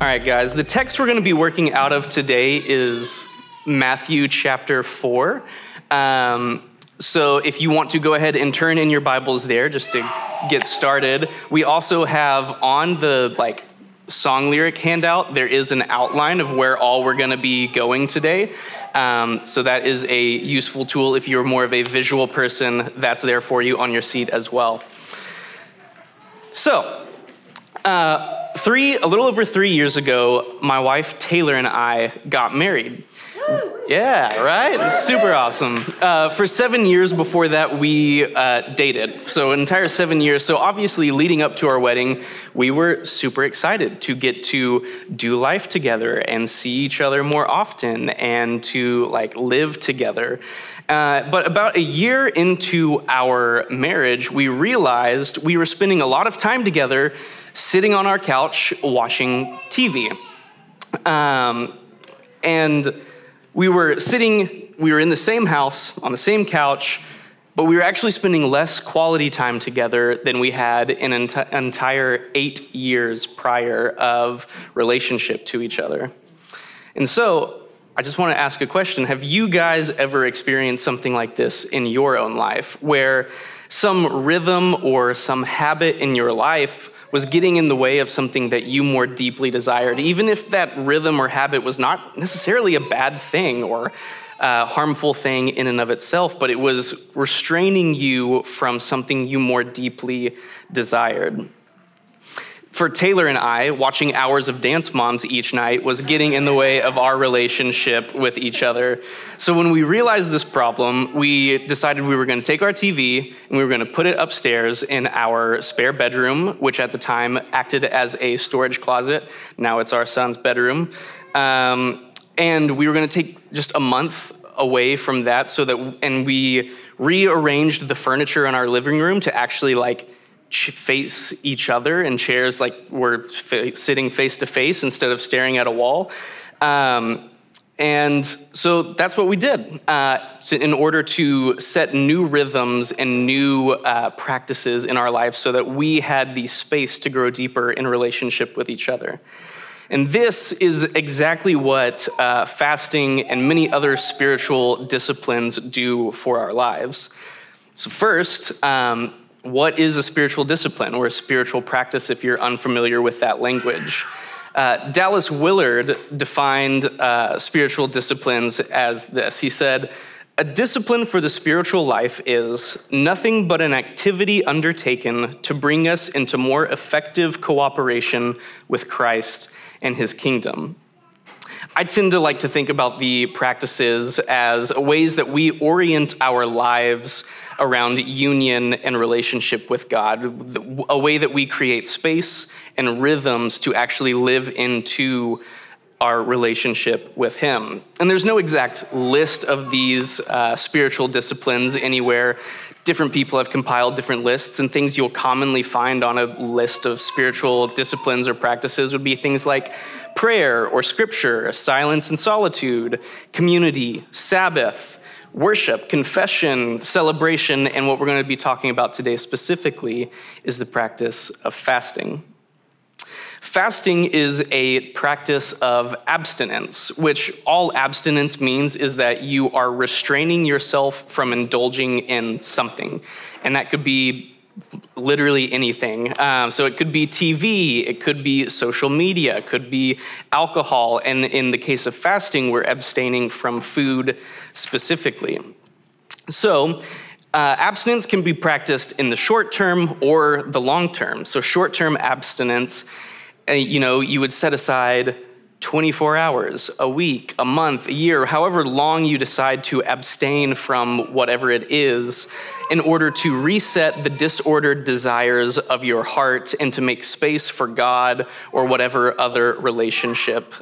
All right, guys, the text we're going to be working out of today is Matthew chapter 4. Um, so if you want to go ahead and turn in your Bibles there just to get started, we also have on the like song lyric handout, there is an outline of where all we're going to be going today. Um, so that is a useful tool if you're more of a visual person. That's there for you on your seat as well. So, uh, three, a little over three years ago, my wife Taylor and I got married. Yeah, right? Super awesome. Uh, for seven years before that, we uh, dated. So, an entire seven years. So, obviously, leading up to our wedding, we were super excited to get to do life together and see each other more often and to like live together. Uh, but about a year into our marriage, we realized we were spending a lot of time together sitting on our couch watching TV. Um, and we were sitting, we were in the same house, on the same couch, but we were actually spending less quality time together than we had in an enti- entire eight years prior of relationship to each other. And so, I just want to ask a question. Have you guys ever experienced something like this in your own life, where some rhythm or some habit in your life was getting in the way of something that you more deeply desired, even if that rhythm or habit was not necessarily a bad thing or a harmful thing in and of itself, but it was restraining you from something you more deeply desired for Taylor and I, watching hours of Dance Moms each night was getting in the way of our relationship with each other. So when we realized this problem, we decided we were going to take our TV and we were going to put it upstairs in our spare bedroom, which at the time acted as a storage closet. Now it's our son's bedroom. Um, and we were going to take just a month away from that so that, and we rearranged the furniture in our living room to actually like face each other in chairs like we're sitting face to face instead of staring at a wall. Um, and so that's what we did uh, in order to set new rhythms and new uh, practices in our lives so that we had the space to grow deeper in relationship with each other. And this is exactly what uh, fasting and many other spiritual disciplines do for our lives. So, first, um, what is a spiritual discipline or a spiritual practice if you're unfamiliar with that language? Uh, Dallas Willard defined uh, spiritual disciplines as this. He said, A discipline for the spiritual life is nothing but an activity undertaken to bring us into more effective cooperation with Christ and his kingdom. I tend to like to think about the practices as ways that we orient our lives around union and relationship with God, a way that we create space and rhythms to actually live into our relationship with Him. And there's no exact list of these uh, spiritual disciplines anywhere. Different people have compiled different lists, and things you'll commonly find on a list of spiritual disciplines or practices would be things like prayer or scripture, silence and solitude, community, Sabbath, worship, confession, celebration, and what we're going to be talking about today specifically is the practice of fasting. Fasting is a practice of abstinence, which all abstinence means is that you are restraining yourself from indulging in something. And that could be literally anything. Um, so it could be TV, it could be social media, it could be alcohol. And in the case of fasting, we're abstaining from food specifically. So, uh, abstinence can be practiced in the short term or the long term. So, short term abstinence, uh, you know, you would set aside 24 hours, a week, a month, a year, however long you decide to abstain from whatever it is, in order to reset the disordered desires of your heart and to make space for God or whatever other relationship.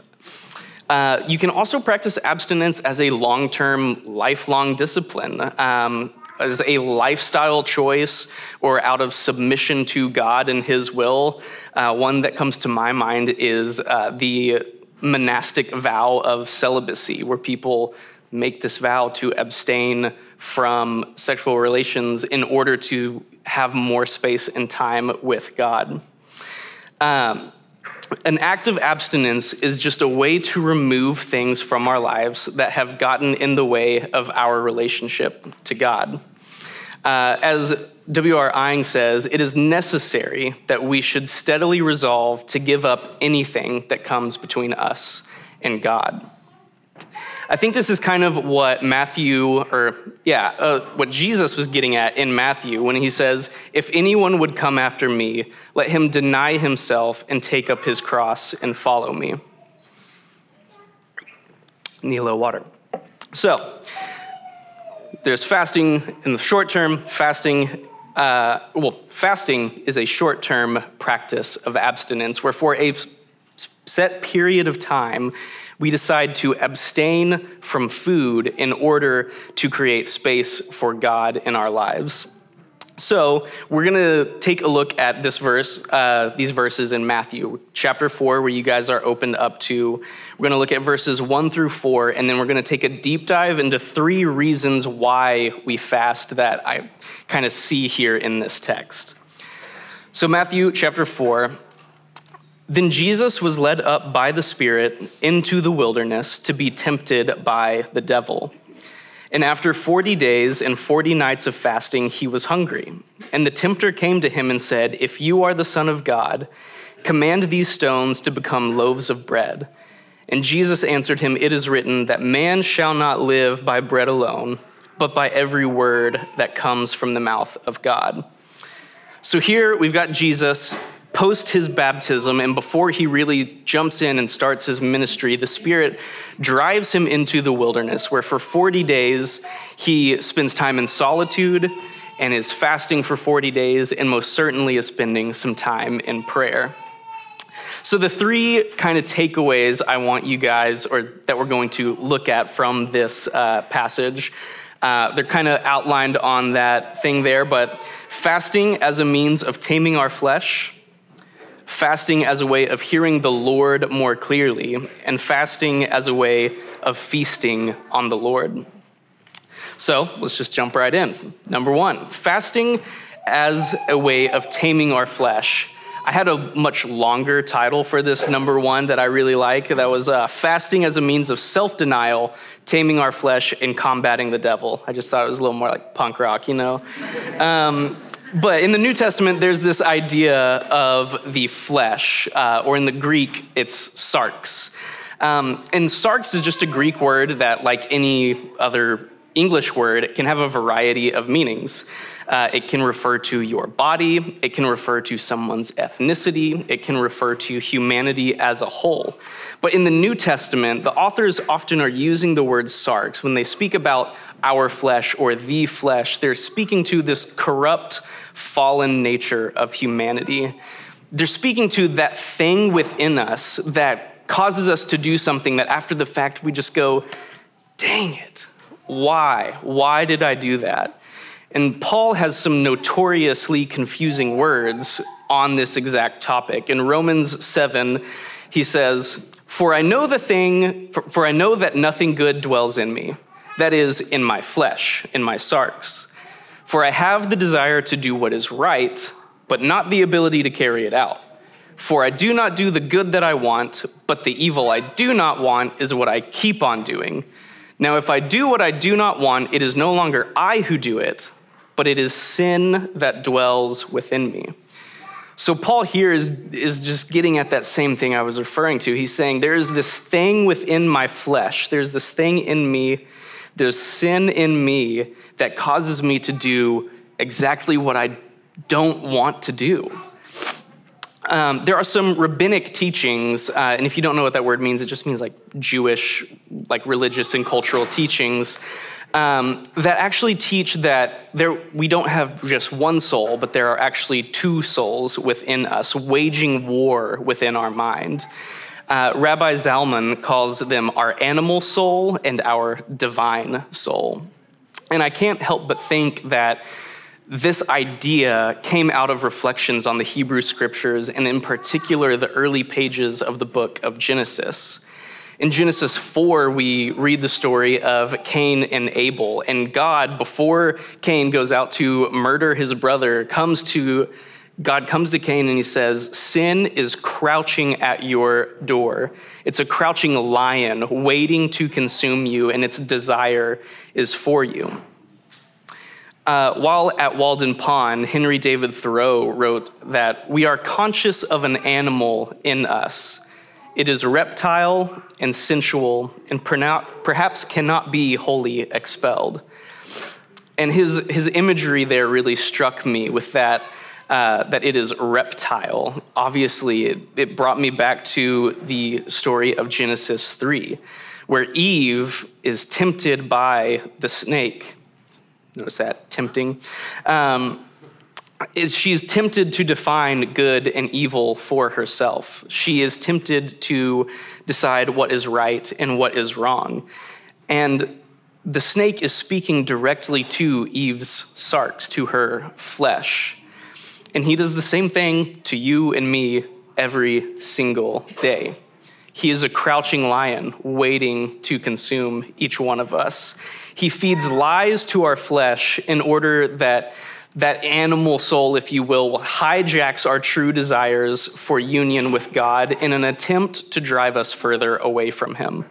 Uh, you can also practice abstinence as a long term, lifelong discipline. Um, as a lifestyle choice or out of submission to God and His will. Uh, one that comes to my mind is uh, the monastic vow of celibacy, where people make this vow to abstain from sexual relations in order to have more space and time with God. Um, an act of abstinence is just a way to remove things from our lives that have gotten in the way of our relationship to God. Uh, as W.R. Inge says, it is necessary that we should steadily resolve to give up anything that comes between us and God. I think this is kind of what Matthew, or yeah, uh, what Jesus was getting at in Matthew when he says, If anyone would come after me, let him deny himself and take up his cross and follow me. Nilo water. So, there's fasting in the short term, fasting uh, well, fasting is a short term practice of abstinence where for a set period of time, we decide to abstain from food in order to create space for God in our lives. So, we're going to take a look at this verse, uh, these verses in Matthew chapter 4, where you guys are opened up to. We're going to look at verses 1 through 4, and then we're going to take a deep dive into three reasons why we fast that I kind of see here in this text. So, Matthew chapter 4. Then Jesus was led up by the Spirit into the wilderness to be tempted by the devil. And after 40 days and 40 nights of fasting, he was hungry. And the tempter came to him and said, If you are the Son of God, command these stones to become loaves of bread. And Jesus answered him, It is written that man shall not live by bread alone, but by every word that comes from the mouth of God. So here we've got Jesus post his baptism and before he really jumps in and starts his ministry, the Spirit drives him into the wilderness where for 40 days he spends time in solitude and is fasting for 40 days and most certainly is spending some time in prayer. So, the three kind of takeaways I want you guys, or that we're going to look at from this uh, passage, uh, they're kind of outlined on that thing there, but fasting as a means of taming our flesh, fasting as a way of hearing the Lord more clearly, and fasting as a way of feasting on the Lord. So let's just jump right in. Number one, fasting as a way of taming our flesh. I had a much longer title for this number one that I really like. That was uh, fasting as a means of self denial, taming our flesh, and combating the devil. I just thought it was a little more like punk rock, you know? Um, but in the New Testament, there's this idea of the flesh, uh, or in the Greek, it's sarx. Um, and sarx is just a Greek word that, like any other English word, can have a variety of meanings. Uh, it can refer to your body, it can refer to someone's ethnicity, it can refer to humanity as a whole. But in the New Testament, the authors often are using the word sarx when they speak about our flesh or the flesh. They're speaking to this corrupt, fallen nature of humanity. They're speaking to that thing within us that causes us to do something that after the fact we just go, dang it, why? Why did I do that? And Paul has some notoriously confusing words on this exact topic. In Romans 7, he says, For I know the thing, for, for I know that nothing good dwells in me that is, in my flesh, in my sarx. For I have the desire to do what is right, but not the ability to carry it out. For I do not do the good that I want, but the evil I do not want is what I keep on doing. Now, if I do what I do not want, it is no longer I who do it, but it is sin that dwells within me. So, Paul here is, is just getting at that same thing I was referring to. He's saying, There is this thing within my flesh, there's this thing in me there's sin in me that causes me to do exactly what I don't want to do. Um, there are some rabbinic teachings, uh, and if you don't know what that word means, it just means like Jewish, like religious and cultural teachings um, that actually teach that there we don't have just one soul, but there are actually two souls within us, waging war within our mind. Uh, Rabbi Zalman calls them our animal soul and our divine soul. And I can't help but think that this idea came out of reflections on the Hebrew scriptures, and in particular, the early pages of the book of Genesis. In Genesis 4, we read the story of Cain and Abel. And God, before Cain goes out to murder his brother, comes to God comes to Cain and he says, Sin is crouching at your door. It's a crouching lion waiting to consume you, and its desire is for you. Uh, while at Walden Pond, Henry David Thoreau wrote that we are conscious of an animal in us. It is reptile and sensual, and perhaps cannot be wholly expelled. And his, his imagery there really struck me with that, uh, that it is reptile. Obviously, it, it brought me back to the story of Genesis 3, where Eve is tempted by the snake Notice that, tempting. Um, is she's tempted to define good and evil for herself. She is tempted to decide what is right and what is wrong. And the snake is speaking directly to Eve's sarx, to her flesh. And he does the same thing to you and me every single day. He is a crouching lion waiting to consume each one of us. He feeds lies to our flesh in order that that animal soul, if you will, hijacks our true desires for union with God in an attempt to drive us further away from Him.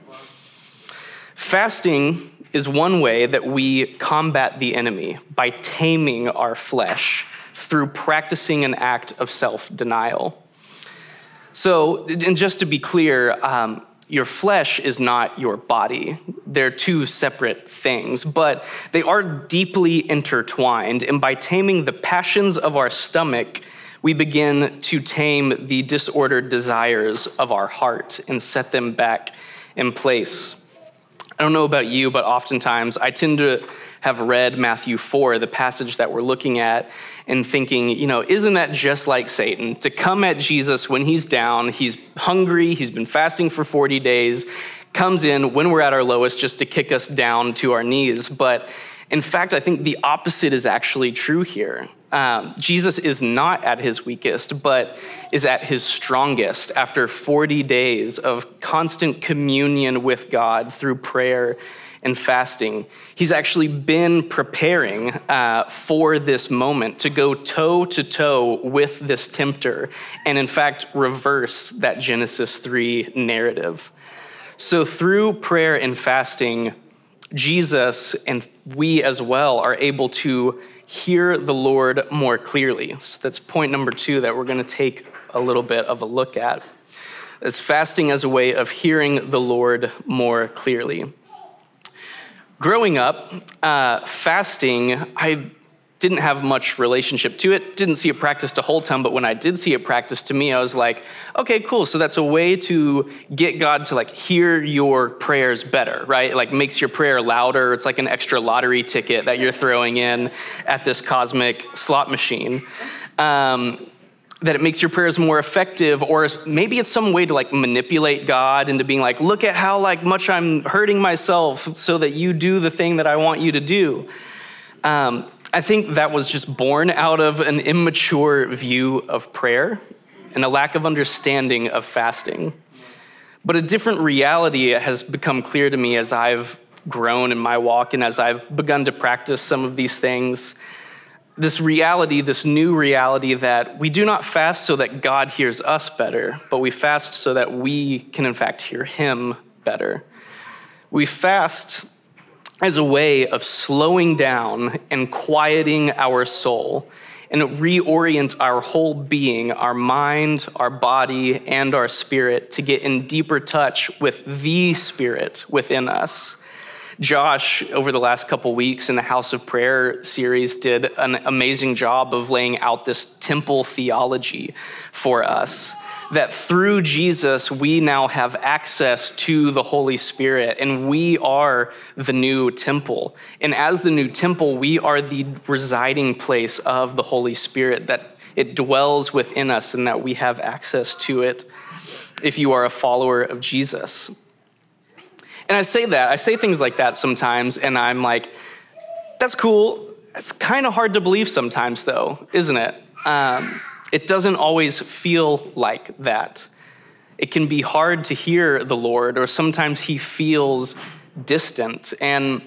Fasting is one way that we combat the enemy by taming our flesh through practicing an act of self denial. So, and just to be clear, um, your flesh is not your body. They're two separate things, but they are deeply intertwined. And by taming the passions of our stomach, we begin to tame the disordered desires of our heart and set them back in place. I don't know about you, but oftentimes I tend to have read Matthew 4, the passage that we're looking at, and thinking, you know, isn't that just like Satan? To come at Jesus when he's down, he's hungry, he's been fasting for 40 days, comes in when we're at our lowest just to kick us down to our knees. But in fact, I think the opposite is actually true here. Um, Jesus is not at his weakest, but is at his strongest after 40 days of constant communion with God through prayer and fasting. He's actually been preparing uh, for this moment to go toe to toe with this tempter and, in fact, reverse that Genesis 3 narrative. So, through prayer and fasting, Jesus and we as well are able to hear the Lord more clearly. So that's point number two that we're going to take a little bit of a look at. It's fasting as a way of hearing the Lord more clearly. Growing up, uh, fasting, I didn't have much relationship to it, didn't see it practiced a whole ton, but when I did see it practiced to me, I was like, okay, cool. So that's a way to get God to like hear your prayers better, right? like makes your prayer louder. It's like an extra lottery ticket that you're throwing in at this cosmic slot machine. Um, that it makes your prayers more effective or maybe it's some way to like manipulate god into being like look at how like much i'm hurting myself so that you do the thing that i want you to do um, I think that was just born out of an immature view of prayer and a lack of understanding of fasting. But a different reality has become clear to me as I've grown in my walk and as I've begun to practice some of these things. This reality, this new reality that we do not fast so that God hears us better, but we fast so that we can, in fact, hear Him better. We fast as a way of slowing down and quieting our soul and reorient our whole being, our mind, our body, and our spirit to get in deeper touch with the spirit within us. Josh, over the last couple weeks in the House of Prayer series, did an amazing job of laying out this temple theology for us that through Jesus, we now have access to the Holy Spirit and we are the new temple. And as the new temple, we are the residing place of the Holy Spirit, that it dwells within us and that we have access to it if you are a follower of Jesus. And I say that, I say things like that sometimes, and I'm like, that's cool. It's kind of hard to believe sometimes, though, isn't it? Um, it doesn't always feel like that. It can be hard to hear the Lord, or sometimes he feels distant. And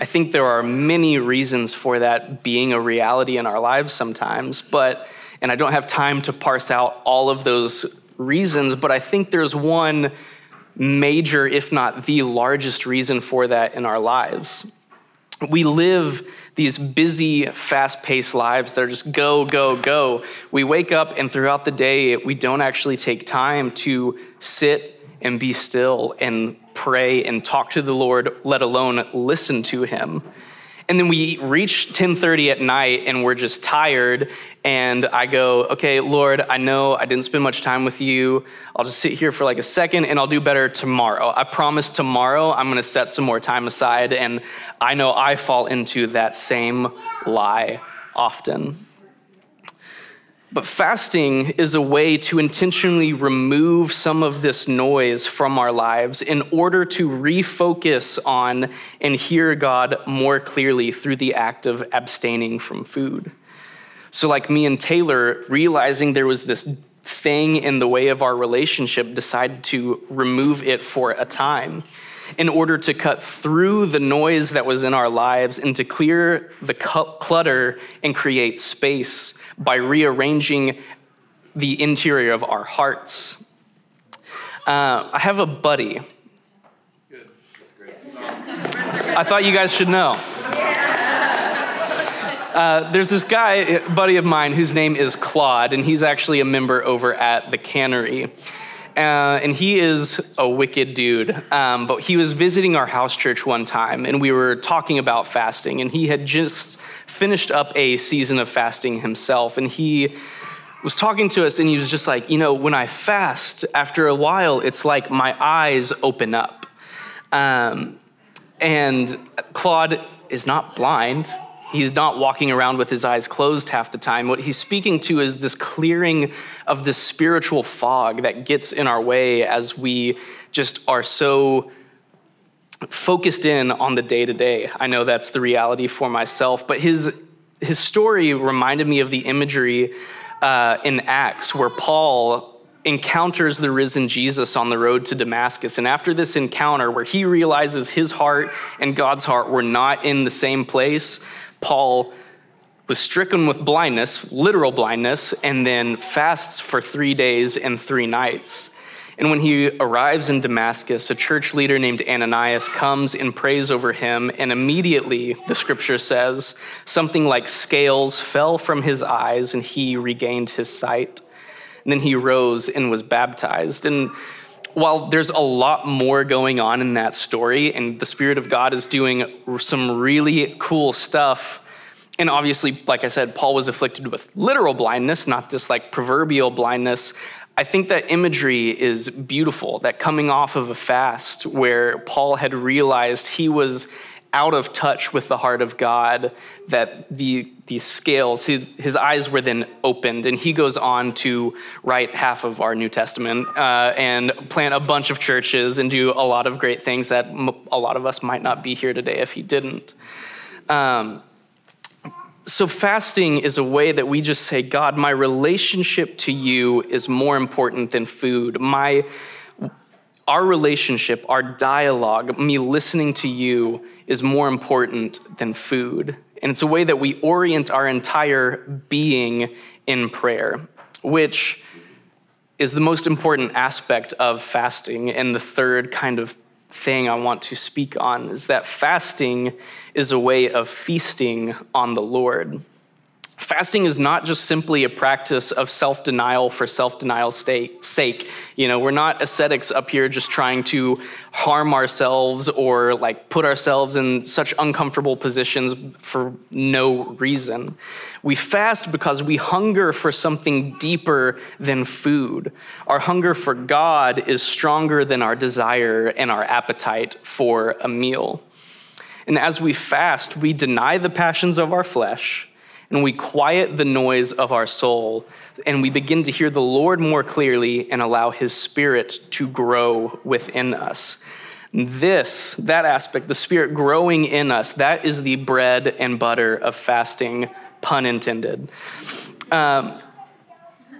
I think there are many reasons for that being a reality in our lives sometimes. But And I don't have time to parse out all of those reasons, but I think there's one major, if not the largest reason for that in our lives. We live these busy, fast paced lives that are just go, go, go. We wake up, and throughout the day, we don't actually take time to sit and be still and pray and talk to the Lord, let alone listen to Him. And then we reach 10:30 at night and we're just tired and I go, "Okay, Lord, I know I didn't spend much time with you. I'll just sit here for like a second and I'll do better tomorrow. I promise tomorrow I'm going to set some more time aside." And I know I fall into that same lie often. But fasting is a way to intentionally remove some of this noise from our lives in order to refocus on and hear God more clearly through the act of abstaining from food. So, like me and Taylor, realizing there was this thing in the way of our relationship, decided to remove it for a time in order to cut through the noise that was in our lives and to clear the clutter and create space by rearranging the interior of our hearts. Uh, I have a buddy. Good. That's great. I thought you guys should know. Uh, there's this guy, buddy of mine, whose name is Claude, and he's actually a member over at the cannery. Uh, and he is a wicked dude. Um, but he was visiting our house church one time, and we were talking about fasting, and he had just finished up a season of fasting himself, and he was talking to us, and he was just like, you know, when I fast, after a while, it's like my eyes open up. Um, and Claude is not blind. He's not walking around with his eyes closed half the time. What he's speaking to is this clearing of this spiritual fog that gets in our way as we just are so focused in on the day to day. I know that's the reality for myself, but his his story reminded me of the imagery uh, in Acts where Paul encounters the risen Jesus on the road to Damascus. And after this encounter, where he realizes his heart and God's heart were not in the same place, Paul was stricken with blindness, literal blindness, and then fasts for three days and three nights. And when he arrives in Damascus, a church leader named Ananias comes and prays over him, and immediately, the scripture says, something like scales fell from his eyes, and he regained his sight. And then he rose and was baptized. And while there's a lot more going on in that story, and the Spirit of God is doing some really cool stuff, and obviously, like I said, Paul was afflicted with literal blindness, not this like proverbial blindness. I think that imagery is beautiful, that coming off of a fast where Paul had realized he was out of touch with the heart of God, that the, these scales, his, his eyes were then opened, and he goes on to write half of our New Testament uh, and plant a bunch of churches and do a lot of great things that a lot of us might not be here today if he didn't. Um, so, fasting is a way that we just say, God, my relationship to you is more important than food. My, our relationship, our dialogue, me listening to you is more important than food. And it's a way that we orient our entire being in prayer, which is the most important aspect of fasting and the third kind of thing I want to speak on is that fasting is a way of feasting on the Lord. Fasting is not just simply a practice of self denial for self denial's sake. You know, we're not ascetics up here just trying to harm ourselves or like put ourselves in such uncomfortable positions for no reason. We fast because we hunger for something deeper than food. Our hunger for God is stronger than our desire and our appetite for a meal. And as we fast, we deny the passions of our flesh and we quiet the noise of our soul, and we begin to hear the Lord more clearly and allow His Spirit to grow within us. This, that aspect, the Spirit growing in us, that is the bread and butter of fasting, pun intended. Um,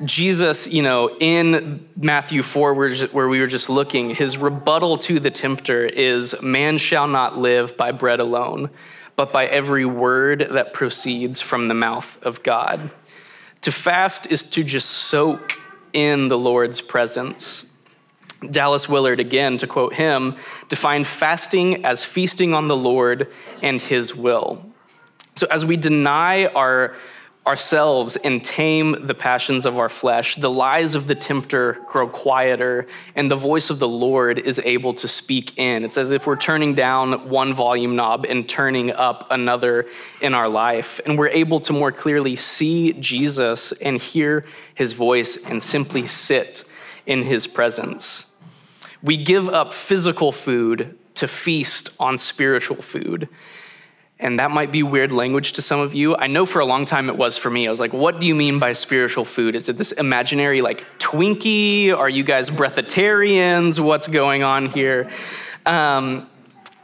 Jesus, you know, in Matthew 4, where we were just looking, his rebuttal to the tempter is man shall not live by bread alone, but by every word that proceeds from the mouth of God. To fast is to just soak in the Lord's presence. Dallas Willard, again, to quote him, defined fasting as feasting on the Lord and his will. So, as we deny our ourselves and tame the passions of our flesh, the lies of the tempter grow quieter, and the voice of the Lord is able to speak in. It's as if we're turning down one volume knob and turning up another in our life. And we're able to more clearly see Jesus and hear his voice and simply sit in his presence. We give up physical food to feast on spiritual food. And that might be weird language to some of you. I know for a long time it was for me. I was like, what do you mean by spiritual food? Is it this imaginary like Twinkie? Are you guys breatharians? What's going on here? Um,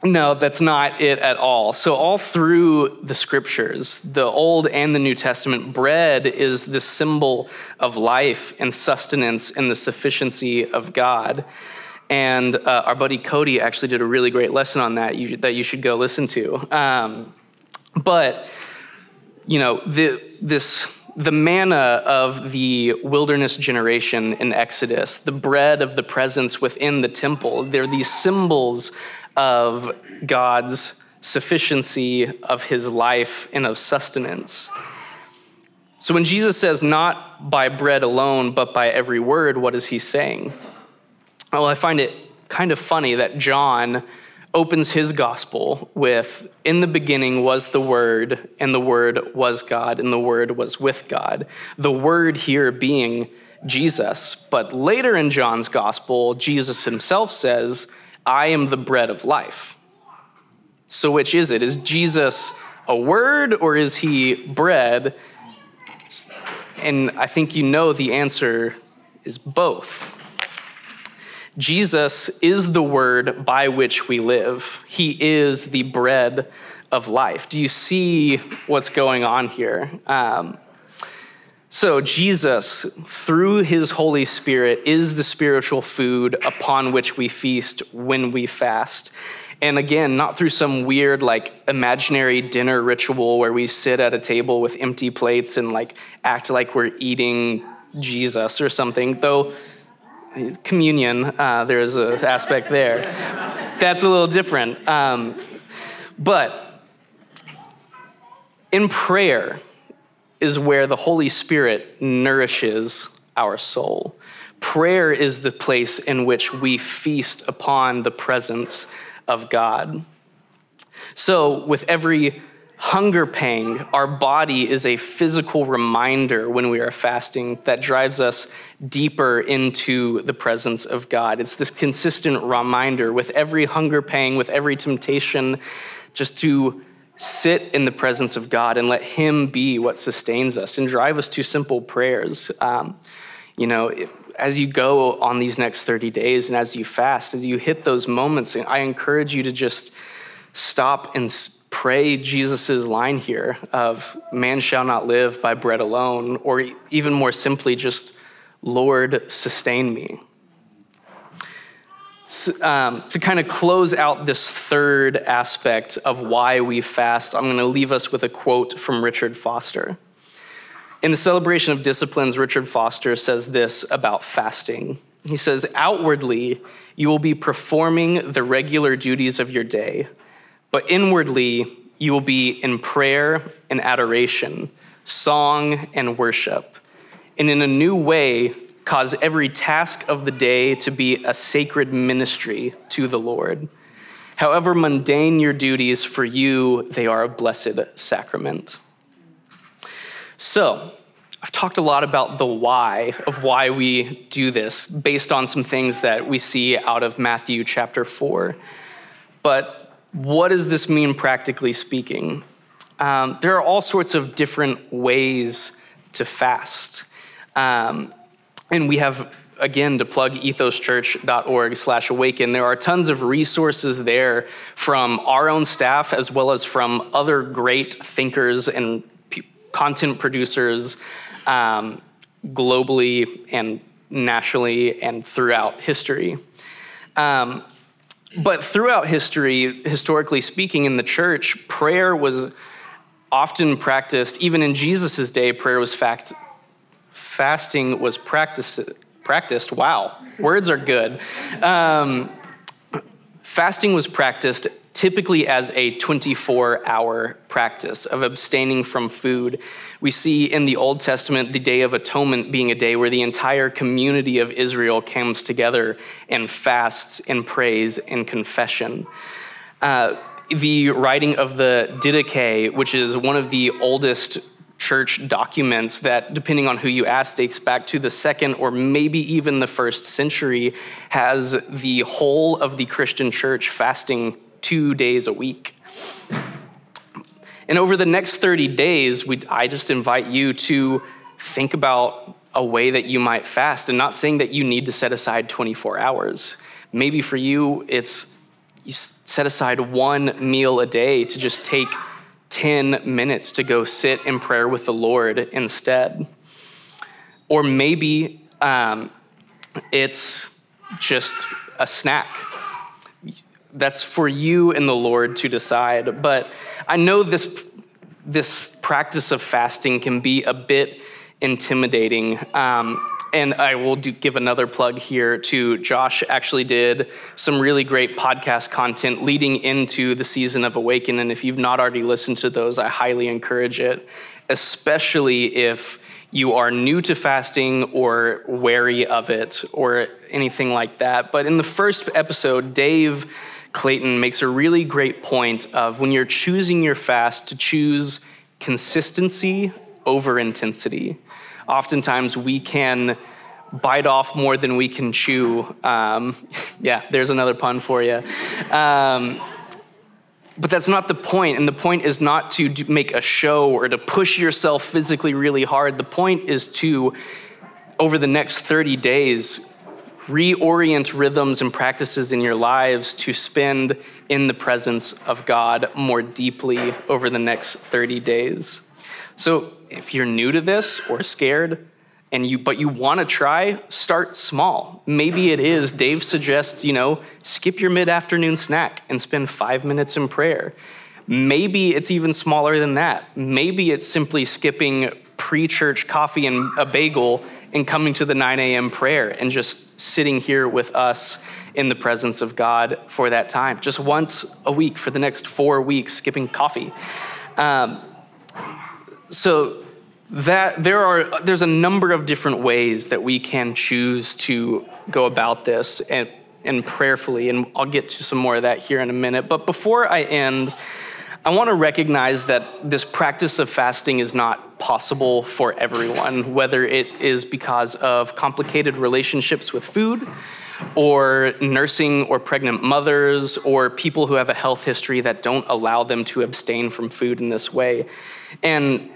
no, that's not it at all. So, all through the scriptures, the Old and the New Testament, bread is the symbol of life and sustenance and the sufficiency of God. And uh, our buddy Cody actually did a really great lesson on that you, that you should go listen to. Um, but, you know, the, this, the manna of the wilderness generation in Exodus, the bread of the presence within the temple, they're these symbols of God's sufficiency, of his life, and of sustenance. So when Jesus says, not by bread alone, but by every word, what is he saying? Well, I find it kind of funny that John opens his gospel with In the beginning was the Word, and the Word was God, and the Word was with God. The Word here being Jesus. But later in John's gospel, Jesus himself says, I am the bread of life. So, which is it? Is Jesus a word or is he bread? And I think you know the answer is both. Jesus is the word by which we live. He is the bread of life. Do you see what's going on here? Um, so, Jesus, through his Holy Spirit, is the spiritual food upon which we feast when we fast. And again, not through some weird, like, imaginary dinner ritual where we sit at a table with empty plates and, like, act like we're eating Jesus or something, though communion, uh, there's an aspect there. That's a little different. Um, but in prayer is where the Holy Spirit nourishes our soul. Prayer is the place in which we feast upon the presence of God. So, with every hunger pang, our body is a physical reminder when we are fasting that drives us deeper into the presence of God. It's this consistent reminder with every hunger pang, with every temptation, just to sit in the presence of God and let Him be what sustains us and drive us to simple prayers. Um, you know, as you go on these next 30 days and as you fast, as you hit those moments, I encourage you to just stop and pray Jesus' line here of man shall not live by bread alone, or even more simply, just Lord, sustain me. So, um, to kind of close out this third aspect of why we fast, I'm going to leave us with a quote from Richard Foster. In the celebration of disciplines, Richard Foster says this about fasting. He says, Outwardly, you will be performing the regular duties of your day but inwardly, you will be in prayer and adoration, song and worship. And in a new way, cause every task of the day to be a sacred ministry to the Lord. However mundane your duties, for you, they are a blessed sacrament. So, I've talked a lot about the why of why we do this based on some things that we see out of Matthew chapter 4. But what does this mean practically speaking? Um, there are all sorts of different ways to fast. Um, and we have, again, to plug ethoschurch.org slash awaken, there are tons of resources there from our own staff as well as from other great thinkers and p- content producers um, globally and nationally and throughout history. Um, but throughout history, historically speaking, in the church, prayer was often practiced, even in Jesus' day, prayer was fact, fasting was practiced, practiced wow, words are good. Um, fasting was practiced typically as a 24 hour practice of abstaining from food. We see in the Old Testament the Day of Atonement being a day where the entire community of Israel comes together and fasts and prays and confession. Uh, the writing of the Didache, which is one of the oldest church documents that, depending on who you ask, dates back to the second or maybe even the first century, has the whole of the Christian church fasting two days a week. And over the next 30 days, we, I just invite you to think about a way that you might fast and not saying that you need to set aside 24 hours. Maybe for you, it's you set aside one meal a day to just take 10 minutes to go sit in prayer with the Lord instead. Or maybe um, it's just a snack. That's for you and the Lord to decide. But I know this, this practice of fasting can be a bit intimidating. Um, and I will do, give another plug here to Josh actually did some really great podcast content leading into the season of Awaken. And if you've not already listened to those, I highly encourage it, especially if you are new to fasting or wary of it or anything like that. But in the first episode, Dave Clayton makes a really great point of when you're choosing your fast to choose consistency over intensity oftentimes we can bite off more than we can chew. Um, yeah, there's another pun for you. Um, but that's not the point. and the point is not to make a show or to push yourself physically really hard. The point is to, over the next 30 days, reorient rhythms and practices in your lives to spend in the presence of God more deeply over the next 30 days. So, if you're new to this or scared, and you but you want to try, start small. Maybe it is Dave suggests, you know, skip your mid-afternoon snack and spend 5 minutes in prayer. Maybe it's even smaller than that. Maybe it's simply skipping pre-church coffee and a bagel and coming to the 9 a.m. prayer and just sitting here with us in the presence of God for that time, just once a week for the next four weeks, skipping coffee. Um, so that there are there's a number of different ways that we can choose to go about this and and prayerfully and I'll get to some more of that here in a minute but before I end I want to recognize that this practice of fasting is not possible for everyone whether it is because of complicated relationships with food or nursing or pregnant mothers or people who have a health history that don't allow them to abstain from food in this way and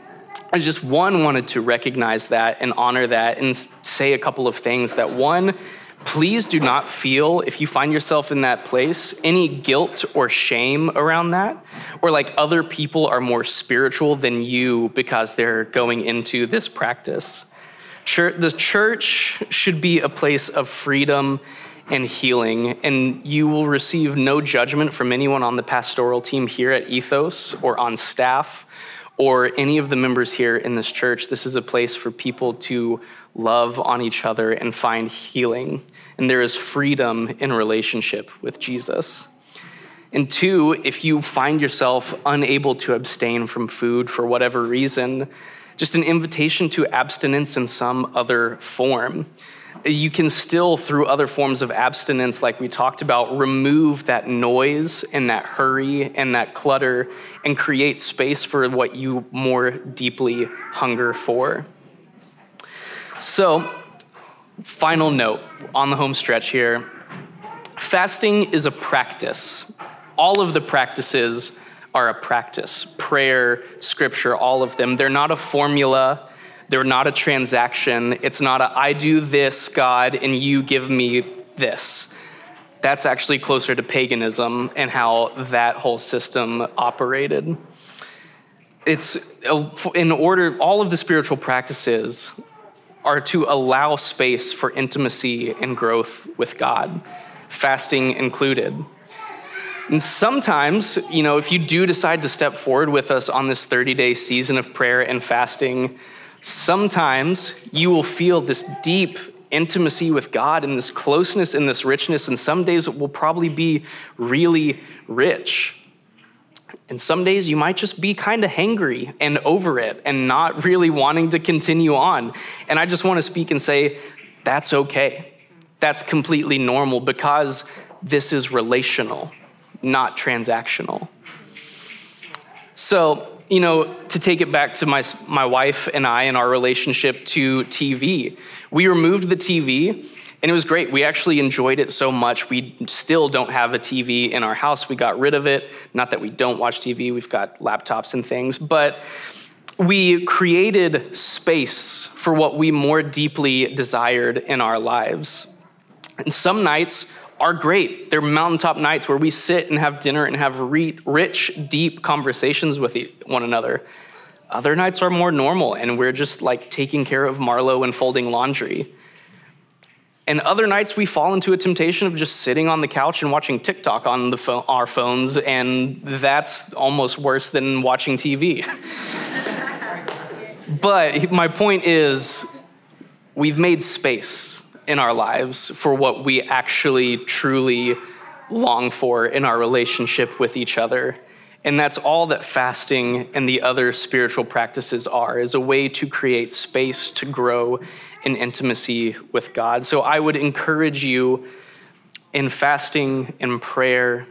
I just, one, wanted to recognize that and honor that and say a couple of things. That one, please do not feel, if you find yourself in that place, any guilt or shame around that, or like other people are more spiritual than you because they're going into this practice. Church, the church should be a place of freedom and healing, and you will receive no judgment from anyone on the pastoral team here at Ethos or on staff or any of the members here in this church, this is a place for people to love on each other and find healing. And there is freedom in relationship with Jesus. And two, if you find yourself unable to abstain from food for whatever reason, just an invitation to abstinence in some other form you can still, through other forms of abstinence, like we talked about, remove that noise and that hurry and that clutter and create space for what you more deeply hunger for. So, final note on the home stretch here fasting is a practice. All of the practices are a practice prayer, scripture, all of them. They're not a formula they're not a transaction. It's not a, I do this, God, and you give me this. That's actually closer to paganism and how that whole system operated. It's uh, in order, all of the spiritual practices are to allow space for intimacy and growth with God, fasting included. And sometimes, you know, if you do decide to step forward with us on this 30 day season of prayer and fasting, Sometimes you will feel this deep intimacy with God and this closeness and this richness, and some days it will probably be really rich. And some days you might just be kind of hangry and over it and not really wanting to continue on. And I just want to speak and say, that's okay. That's completely normal because this is relational, not transactional. So, you know, to take it back to my, my wife and I and our relationship to TV, we removed the TV and it was great. We actually enjoyed it so much. We still don't have a TV in our house. We got rid of it. Not that we don't watch TV, we've got laptops and things, but we created space for what we more deeply desired in our lives. And some nights are great. They're mountaintop nights where we sit and have dinner and have re- rich, deep conversations with one another. Other nights are more normal and we're just like taking care of Marlo and folding laundry. And other nights we fall into a temptation of just sitting on the couch and watching TikTok on phone, our phones, and that's almost worse than watching TV. but my point is, we've made space in our lives for what we actually truly long for in our relationship with each other. And that's all that fasting and the other spiritual practices are, is a way to create space to grow in intimacy with God. So I would encourage you in fasting and prayer,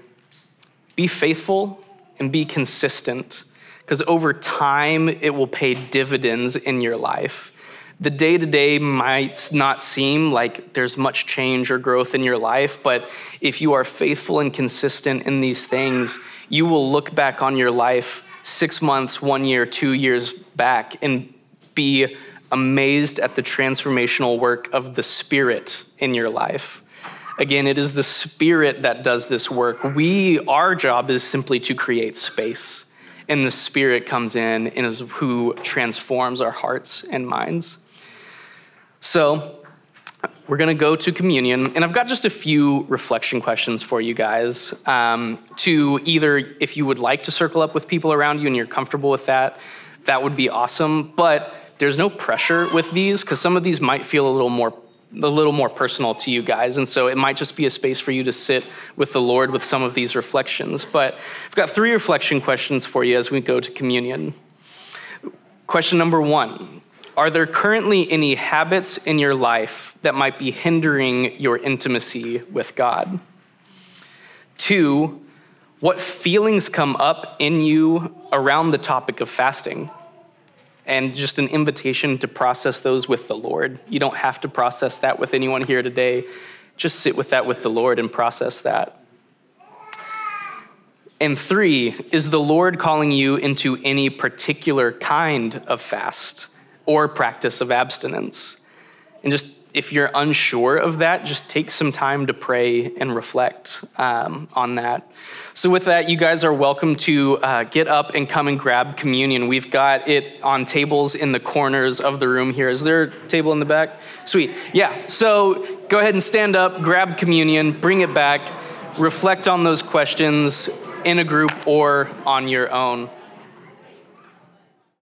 be faithful and be consistent, because over time it will pay dividends in your life. The day to day might not seem like there's much change or growth in your life, but if you are faithful and consistent in these things, you will look back on your life six months, one year, two years back and be amazed at the transformational work of the Spirit in your life. Again, it is the Spirit that does this work. We, our job is simply to create space, and the Spirit comes in and is who transforms our hearts and minds. So, we're going to go to communion, and I've got just a few reflection questions for you guys. Um, to either, if you would like to circle up with people around you and you're comfortable with that, that would be awesome. But there's no pressure with these because some of these might feel a little more a little more personal to you guys. And so it might just be a space for you to sit with the Lord with some of these reflections. But I've got three reflection questions for you as we go to communion. Question number one Are there currently any habits in your life that might be hindering your intimacy with God? Two, what feelings come up in you around the topic of fasting? and just an invitation to process those with the Lord. You don't have to process that with anyone here today. Just sit with that with the Lord and process that. And three, is the Lord calling you into any particular kind of fast or practice of abstinence? And just if you're unsure of that, just take some time to pray and reflect um, on that. So, with that, you guys are welcome to uh, get up and come and grab communion. We've got it on tables in the corners of the room here. Is there a table in the back? Sweet. Yeah. So, go ahead and stand up, grab communion, bring it back, reflect on those questions in a group or on your own.